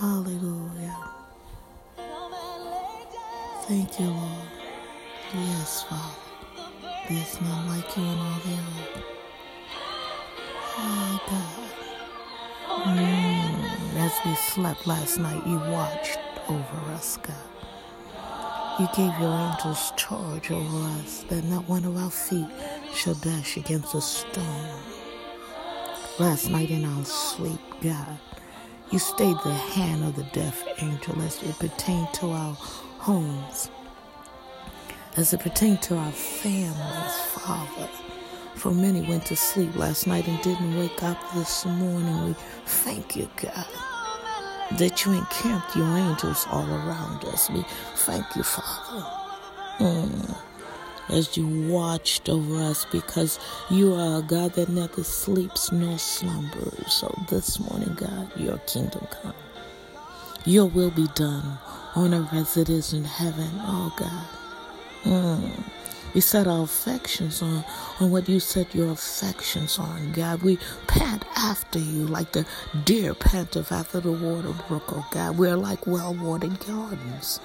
Hallelujah. Thank you, Lord. Yes, Father. There's none like you in all the earth. Oh, God. Mm, as we slept last night, you watched over us, God. You gave your angels charge over us, that not one of our feet shall dash against a stone. Last night in our sleep, God, you stayed the hand of the deaf angel as it pertained to our homes, as it pertained to our families, Father. For many went to sleep last night and didn't wake up this morning. We thank you, God that you encamped your angels all around us. We thank you, Father, mm. As you watched over us because you are a God that neither sleeps nor slumbers. So this morning, God, your kingdom come. Your will be done on earth as it is in heaven, oh God. Mm. We set our affections on, on what you set your affections on, God. We pant after you like the deer panteth after the water brook, oh God. We're like well watered gardens.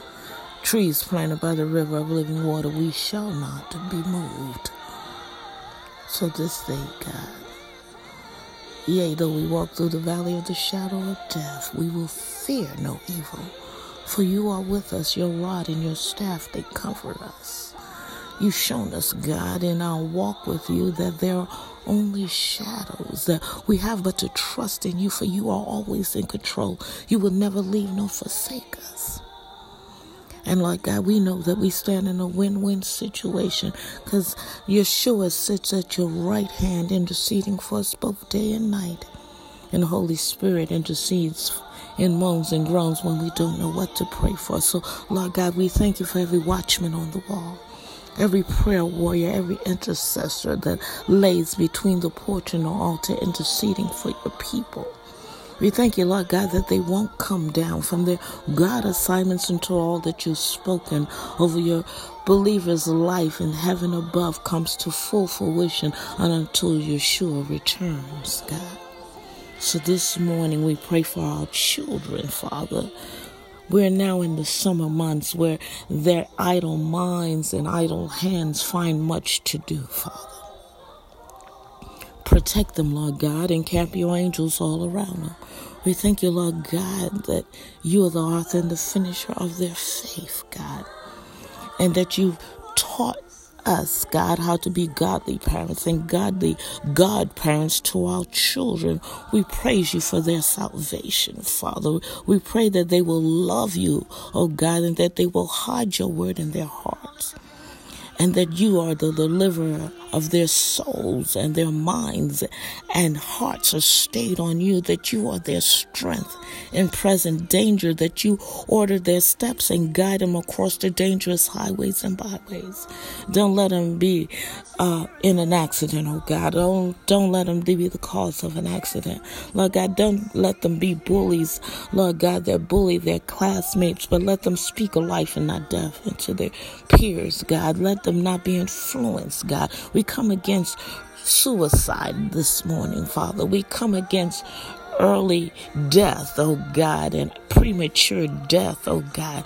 Trees planted by the river of living water, we shall not be moved. So this day, God, yea, though we walk through the valley of the shadow of death, we will fear no evil. For you are with us, your rod and your staff, they comfort us. You've shown us, God, in our walk with you that there are only shadows, that we have but to trust in you, for you are always in control. You will never leave nor forsake us. And Lord God, we know that we stand in a win win situation because Yeshua sits at your right hand interceding for us both day and night. And the Holy Spirit intercedes in moans and groans when we don't know what to pray for. So, Lord God, we thank you for every watchman on the wall every prayer warrior, every intercessor that lays between the porch and the altar interceding for your people. We thank you, Lord God, that they won't come down from their God assignments until all that you've spoken over your believer's life in heaven above comes to full fruition and until Yeshua returns, God. So this morning we pray for our children, Father. We're now in the summer months where their idle minds and idle hands find much to do, Father. Protect them, Lord God, and camp your angels all around them. We thank you, Lord God, that you are the author and the finisher of their faith, God, and that you've taught us, God, how to be godly parents and godly godparents to our children. We praise you for their salvation, Father. We pray that they will love you, oh God, and that they will hide your word in their hearts and that you are the deliverer of their souls and their minds and hearts are stayed on you, that you are their strength in present danger, that you order their steps and guide them across the dangerous highways and byways. Don't let them be uh, in an accident, oh God. Don't, don't let them be the cause of an accident. Lord God, don't let them be bullies. Lord God, they're bully their classmates, but let them speak a life and not death into their peers, God. Let them not be influenced, God. We come against suicide this morning, Father. We come against early death, oh God, and premature death, oh God,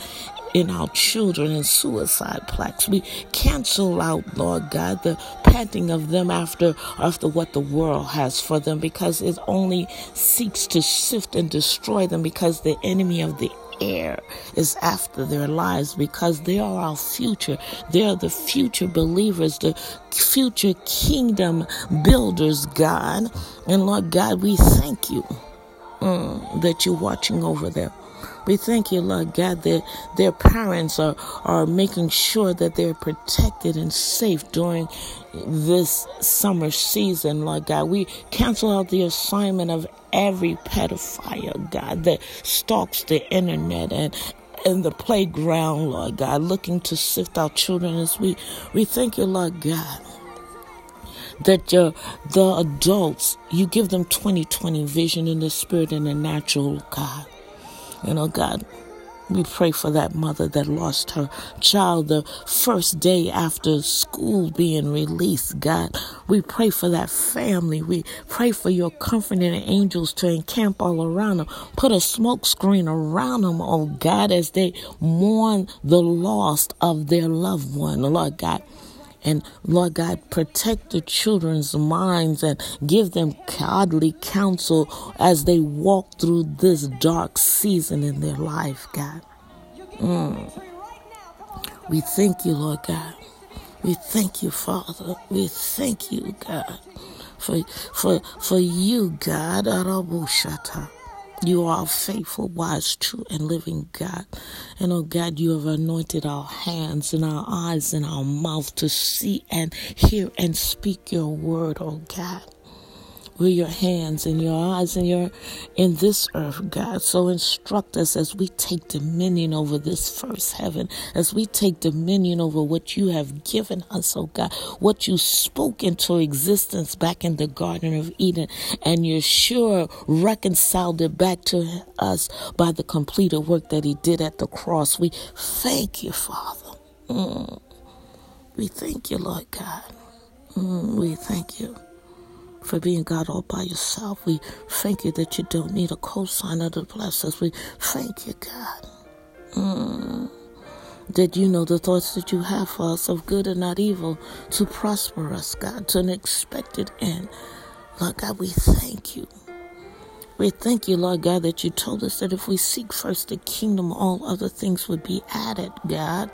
in our children and suicide plaques. We cancel out, Lord God, the panting of them after after what the world has for them because it only seeks to sift and destroy them because the enemy of the air is after their lives because they are our future. They are the future believers, the future kingdom builders, God. And Lord God, we thank you mm, that you're watching over them. We thank you, Lord God, that their parents are, are making sure that they're protected and safe during this summer season, Lord God. We cancel out the assignment of every pedophile, God, that stalks the internet and in the playground, Lord God, looking to sift our children as we, we thank you, Lord God that uh, the adults, you give them 2020 vision in the spirit and the natural, God. You know, God, We pray for that mother that lost her child the first day after school being released, God. We pray for that family. We pray for your comforting angels to encamp all around them. Put a smoke screen around them, oh God, as they mourn the loss of their loved one, Lord God. And Lord God, protect the children's minds and give them godly counsel as they walk through this dark season in their life, God. Mm. We thank you, Lord God. We thank you, Father. We thank you, God, for for for you, God. Arabushata. You are faithful, wise, true, and living God. And oh God, you have anointed our hands and our eyes and our mouth to see and hear and speak your word, oh God with your hands and your eyes and your in this earth, God. So instruct us as we take dominion over this first heaven, as we take dominion over what you have given us, oh God, what you spoke into existence back in the Garden of Eden, and you're sure reconciled it back to us by the completed work that He did at the cross. We thank you, Father. Mm. We thank you, Lord God. Mm, we thank you for being God all by yourself. We thank you that you don't need a cosigner to bless us. We thank you, God. Mm. That you know the thoughts that you have for us of good and not evil to prosper us, God, to an expected end. Lord God, we thank you. We thank you, Lord God, that you told us that if we seek first the kingdom, all other things would be added, God.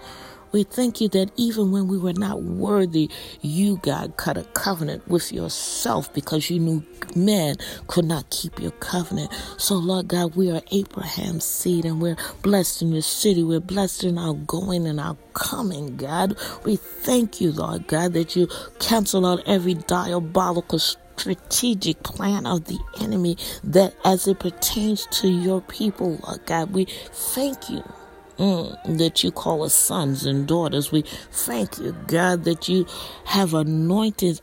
We thank you that even when we were not worthy, you, God, cut a covenant with yourself because you knew man could not keep your covenant. So, Lord God, we are Abraham's seed and we're blessed in your city. We're blessed in our going and our coming, God. We thank you, Lord God, that you cancel out every diabolical strategic plan of the enemy that as it pertains to your people, Lord God, we thank you Mm, that you call us sons and daughters. We thank you, God, that you have anointed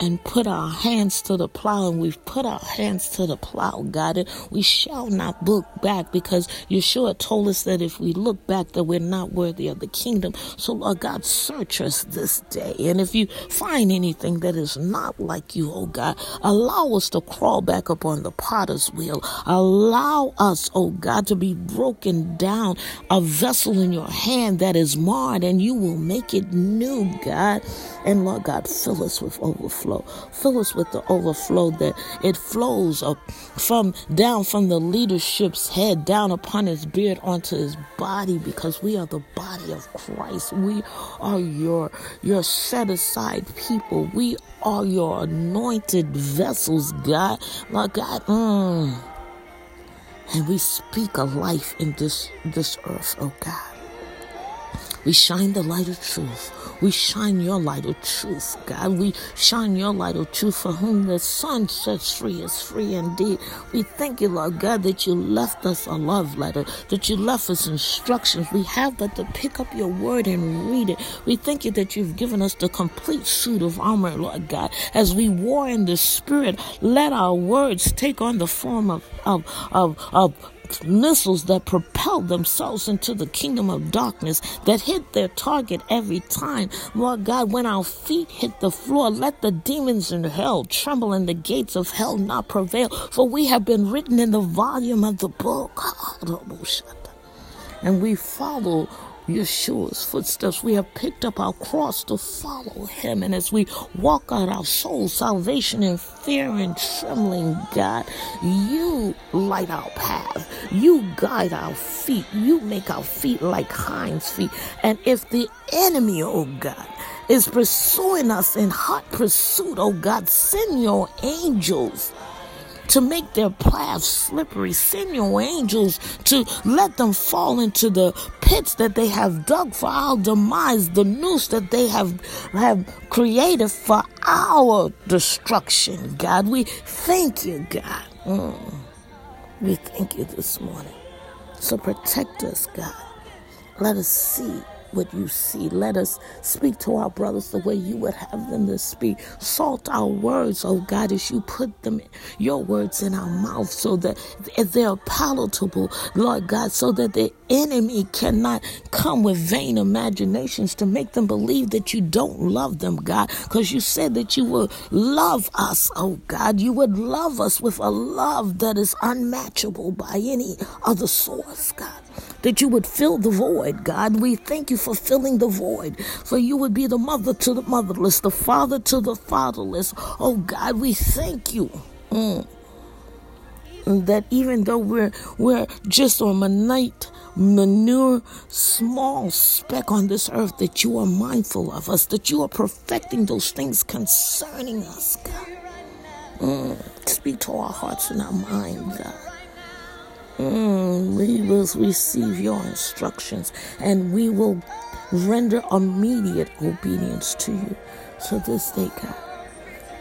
and put our hands to the plow, and we've put our hands to the plow, God, and we shall not look back because Yeshua told us that if we look back, that we're not worthy of the kingdom. So, Lord God, search us this day, and if you find anything that is not like you, oh God, allow us to crawl back up on the potter's wheel. Allow us, oh God, to be broken down, a vessel in your hand that is marred, and you will make it new, God. And Lord God, fill us with overflow overflow. Fill us with the overflow that it flows up from down from the leadership's head down upon his beard onto his body because we are the body of Christ. We are your your set aside people. We are your anointed vessels, God. My God, mm. and we speak a life in this this earth, oh God. We shine the light of truth. We shine your light of truth, God. We shine your light of truth for whom the Son sets free is free indeed. We thank you, Lord God, that you left us a love letter, that you left us instructions. We have but to pick up your word and read it. We thank you that you've given us the complete suit of armor, Lord God. As we war in the spirit, let our words take on the form of, of, of, of missiles that propel themselves into the kingdom of darkness that hit their target every time. Lord God, when our feet hit the floor, let the demons in hell tremble and the gates of hell not prevail. For we have been written in the volume of the book. And we follow Yeshua's footsteps. We have picked up our cross to follow him. And as we walk out our soul salvation in fear and trembling, God, you light our path. You guide our feet. You make our feet like hinds feet. And if the enemy, oh God, is pursuing us in hot pursuit, oh God, send your angels to make their paths slippery. Send your angels to let them fall into the pits that they have dug for our demise, the noose that they have, have created for our destruction. God, we thank you, God. Mm. We thank you this morning. So protect us, God. Let us see what you see. Let us speak to our brothers the way you would have them to speak. Salt our words, oh God, as you put them, your words in our mouth so that they're palatable, Lord God, so that the enemy cannot come with vain imaginations to make them believe that you don't love them, God, because you said that you would love us, oh God. You would love us with a love that is unmatchable by any other source, God that you would fill the void, God. We thank you for filling the void, for you would be the mother to the motherless, the father to the fatherless. Oh, God, we thank you. Mm. That even though we're we're just on a night manure, small speck on this earth, that you are mindful of us, that you are perfecting those things concerning us, God. Mm. Speak to our hearts and our minds, God. Mm, we will receive your instructions and we will render immediate obedience to you. So this day, God.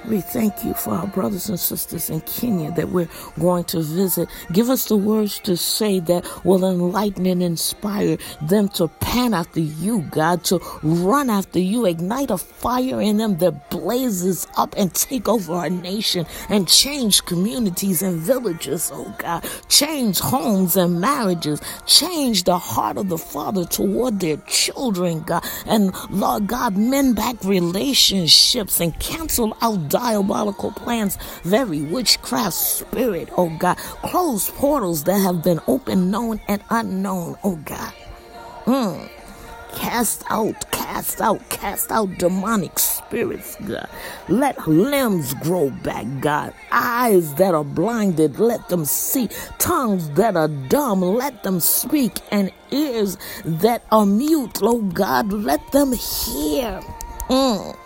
We thank you for our brothers and sisters in Kenya that we're going to visit. Give us the words to say that will enlighten and inspire them to pan after you, God, to run after you, ignite a fire in them that blazes up and take over our nation and change communities and villages, oh God. Change homes and marriages. Change the heart of the father toward their children, God. And Lord God, mend back relationships and cancel out diabolical plans, very witchcraft spirit, oh God. Close portals that have been open, known, and unknown, oh God. Mm. Cast out, cast out, cast out demonic spirits, God. Let limbs grow back, God. Eyes that are blinded, let them see. Tongues that are dumb, let them speak. And ears that are mute, oh God, let them hear. Mm.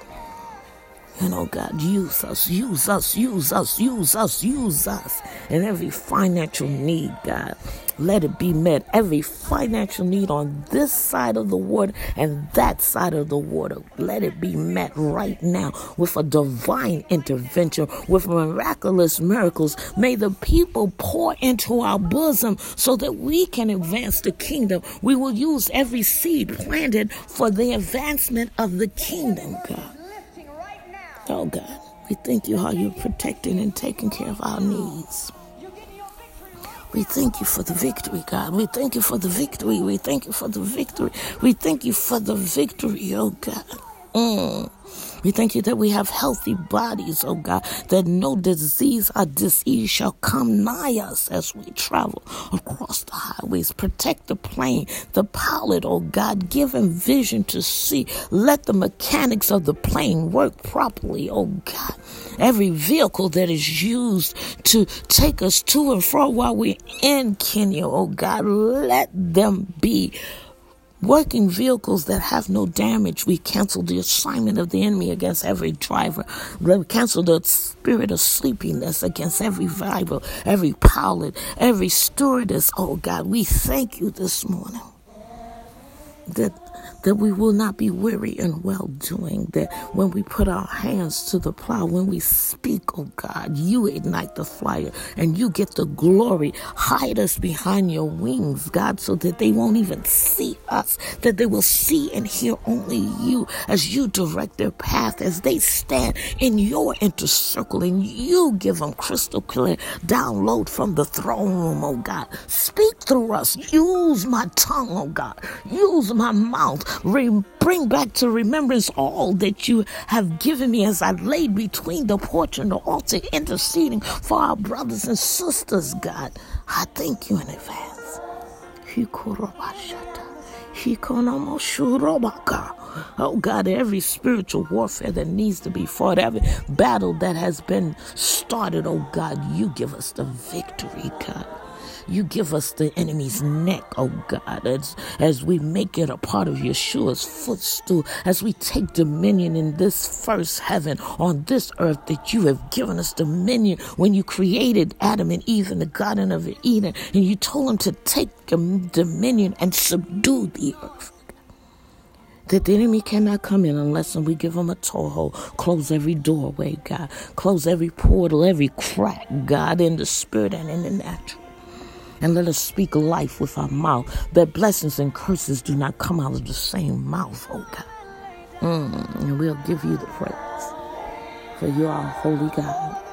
And oh God, use us, use us, use us, use us, use us. And every financial need, God, let it be met. Every financial need on this side of the water and that side of the water, let it be met right now with a divine intervention, with miraculous miracles. May the people pour into our bosom so that we can advance the kingdom. We will use every seed planted for the advancement of the kingdom, God. Oh God, we thank you how you're protecting and taking care of our needs. We thank you for the victory, God. We thank you for the victory. We thank you for the victory. We thank you for the victory, oh God. Mm. We thank you that we have healthy bodies, oh God, that no disease or disease shall come nigh us as we travel across the highways. Protect the plane, the pilot, oh God, give him vision to see. Let the mechanics of the plane work properly, oh God. Every vehicle that is used to take us to and fro while we're in Kenya, oh God, let them be Working vehicles that have no damage, we cancel the assignment of the enemy against every driver. We cancel the spirit of sleepiness against every driver, every pilot, every stewardess. Oh God, we thank you this morning that that we will not be weary in well doing, that when we put our hands to the plow, when we speak, oh God, you ignite the fire and you get the glory. Hide us behind your wings, God, so that they won't even see us, that they will see and hear only you as you direct their path, as they stand in your inner circle and you give them crystal clear download from the throne room, oh God. Speak through us. Use my tongue, oh God. Use my mouth. Re- bring back to remembrance all that you have given me as I laid between the porch and the altar, interceding for our brothers and sisters, God. I thank you in advance. Oh God, every spiritual warfare that needs to be fought, every battle that has been started, oh God, you give us the victory, God. You give us the enemy's neck, oh God, as, as we make it a part of Yeshua's footstool, as we take dominion in this first heaven on this earth that you have given us dominion when you created Adam and Eve in the Garden of Eden and you told them to take dominion and subdue the earth that the enemy cannot come in unless we give him a toehold. Close every doorway, God. Close every portal, every crack, God, in the spirit and in the natural. And let us speak life with our mouth, that blessings and curses do not come out of the same mouth, oh God. Mm, and we'll give you the praise. For you are a holy God,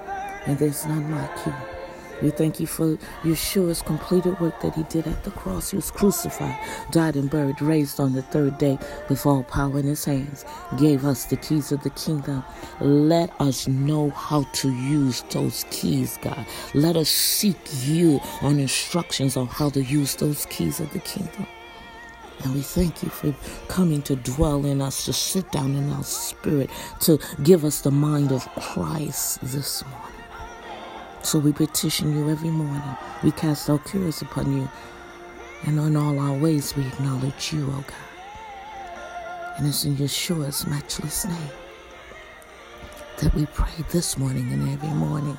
and there's none like you. We thank you for Yeshua's completed work that he did at the cross. He was crucified, died and buried, raised on the third day with all power in his hands, gave us the keys of the kingdom. Let us know how to use those keys, God. Let us seek you on instructions on how to use those keys of the kingdom. And we thank you for coming to dwell in us, to sit down in our spirit, to give us the mind of Christ this morning. So we petition you every morning. We cast our cares upon you. And on all our ways, we acknowledge you, O God. And it's in Yeshua's matchless name that we pray this morning and every morning.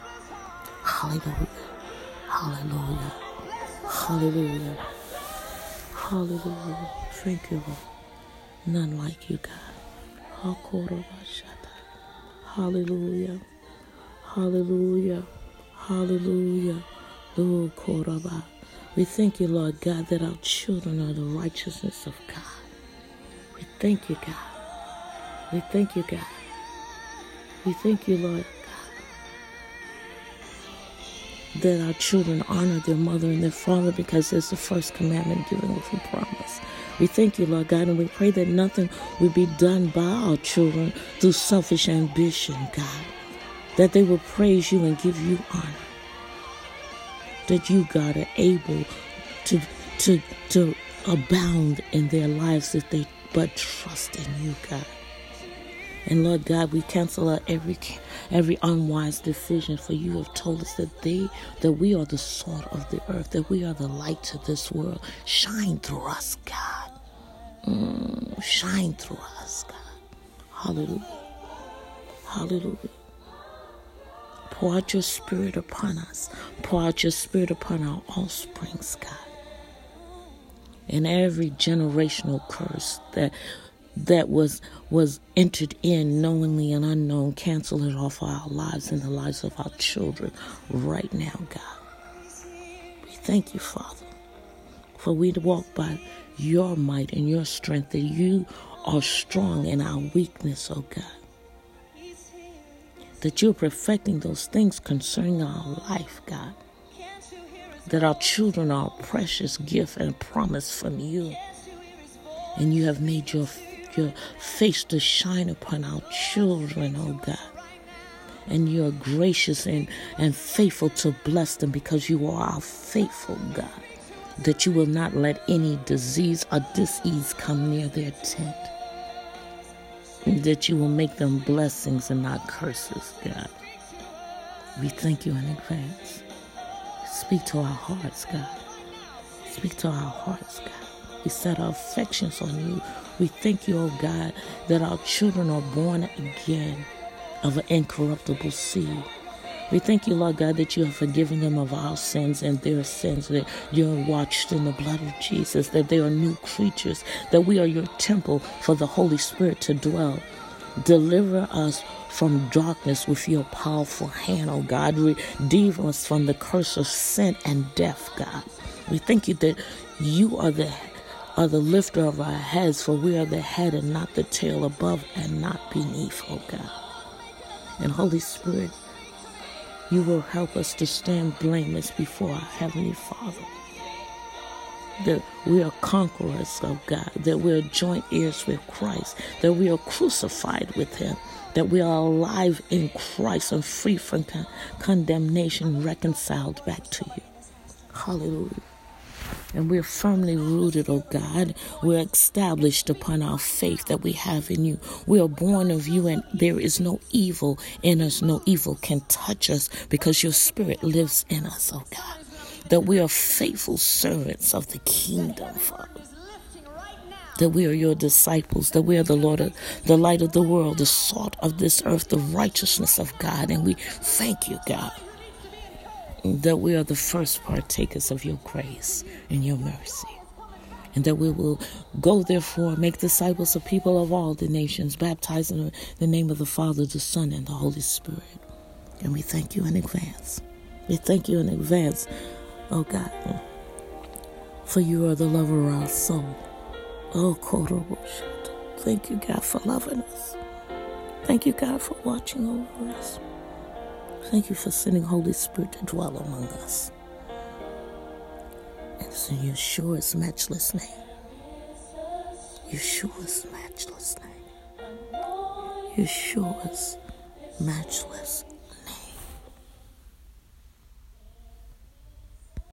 Hallelujah. Hallelujah. Hallelujah. Hallelujah. Thank you, Lord. None like you, God. Hallelujah. Hallelujah. Hallelujah. We thank you, Lord God, that our children are the righteousness of God. We thank you, God. We thank you, God. We thank you, Lord God, that our children honor their mother and their father because it's the first commandment given with a promise. We thank you, Lord God, and we pray that nothing will be done by our children through selfish ambition, God that they will praise you and give you honor. That you, God, are able to to to abound in their lives if they but trust in you, God. And Lord God, we cancel out every every unwise decision. For you have told us that they that we are the salt of the earth, that we are the light to this world. Shine through us, God. Mm, shine through us, God. Hallelujah. Hallelujah. Pour out your spirit upon us. Pour out your spirit upon our offsprings, God. And every generational curse that that was was entered in knowingly and unknown, cancel it off our lives and the lives of our children right now, God. We thank you, Father, for we walk by your might and your strength, that you are strong in our weakness, oh God that you're perfecting those things concerning our life, God. That our children are a precious gift and promise from you. And you have made your, your face to shine upon our children, oh God. And you're gracious and, and faithful to bless them because you are our faithful God. That you will not let any disease or disease come near their tent that you will make them blessings and not curses, God. We thank you in advance. Speak to our hearts, God. Speak to our hearts, God. We set our affections on you. We thank you, oh God, that our children are born again of an incorruptible seed. We thank you, Lord God, that you have forgiven them of our sins and their sins, that you're washed in the blood of Jesus, that they are new creatures, that we are your temple for the Holy Spirit to dwell. Deliver us from darkness with your powerful hand, oh God. Redeem us from the curse of sin and death, God. We thank you that you are the are the lifter of our heads, for we are the head and not the tail, above and not beneath, oh God. And Holy Spirit, you will help us to stand blameless before our Heavenly Father. That we are conquerors of God, that we are joint heirs with Christ, that we are crucified with Him, that we are alive in Christ and free from con- condemnation, reconciled back to you. Hallelujah. And we're firmly rooted, oh God. We're established upon our faith that we have in you. We are born of you, and there is no evil in us. No evil can touch us because your spirit lives in us, oh God. That we are faithful servants of the kingdom, Father that we are your disciples, that we are the Lord, of, the light of the world, the salt of this earth, the righteousness of God. And we thank you, God that we are the first partakers of your grace and your mercy. And that we will go, therefore, make disciples of people of all the nations, baptizing in the name of the Father, the Son, and the Holy Spirit. And we thank you in advance. We thank you in advance, oh God, For you are the lover of our soul. Oh, Koroboshita. Thank you, God, for loving us. Thank you, God, for watching over us. Thank you for sending Holy Spirit to dwell among us. And it's in Yeshua's matchless name. Yeshua's matchless name. Yeshua's matchless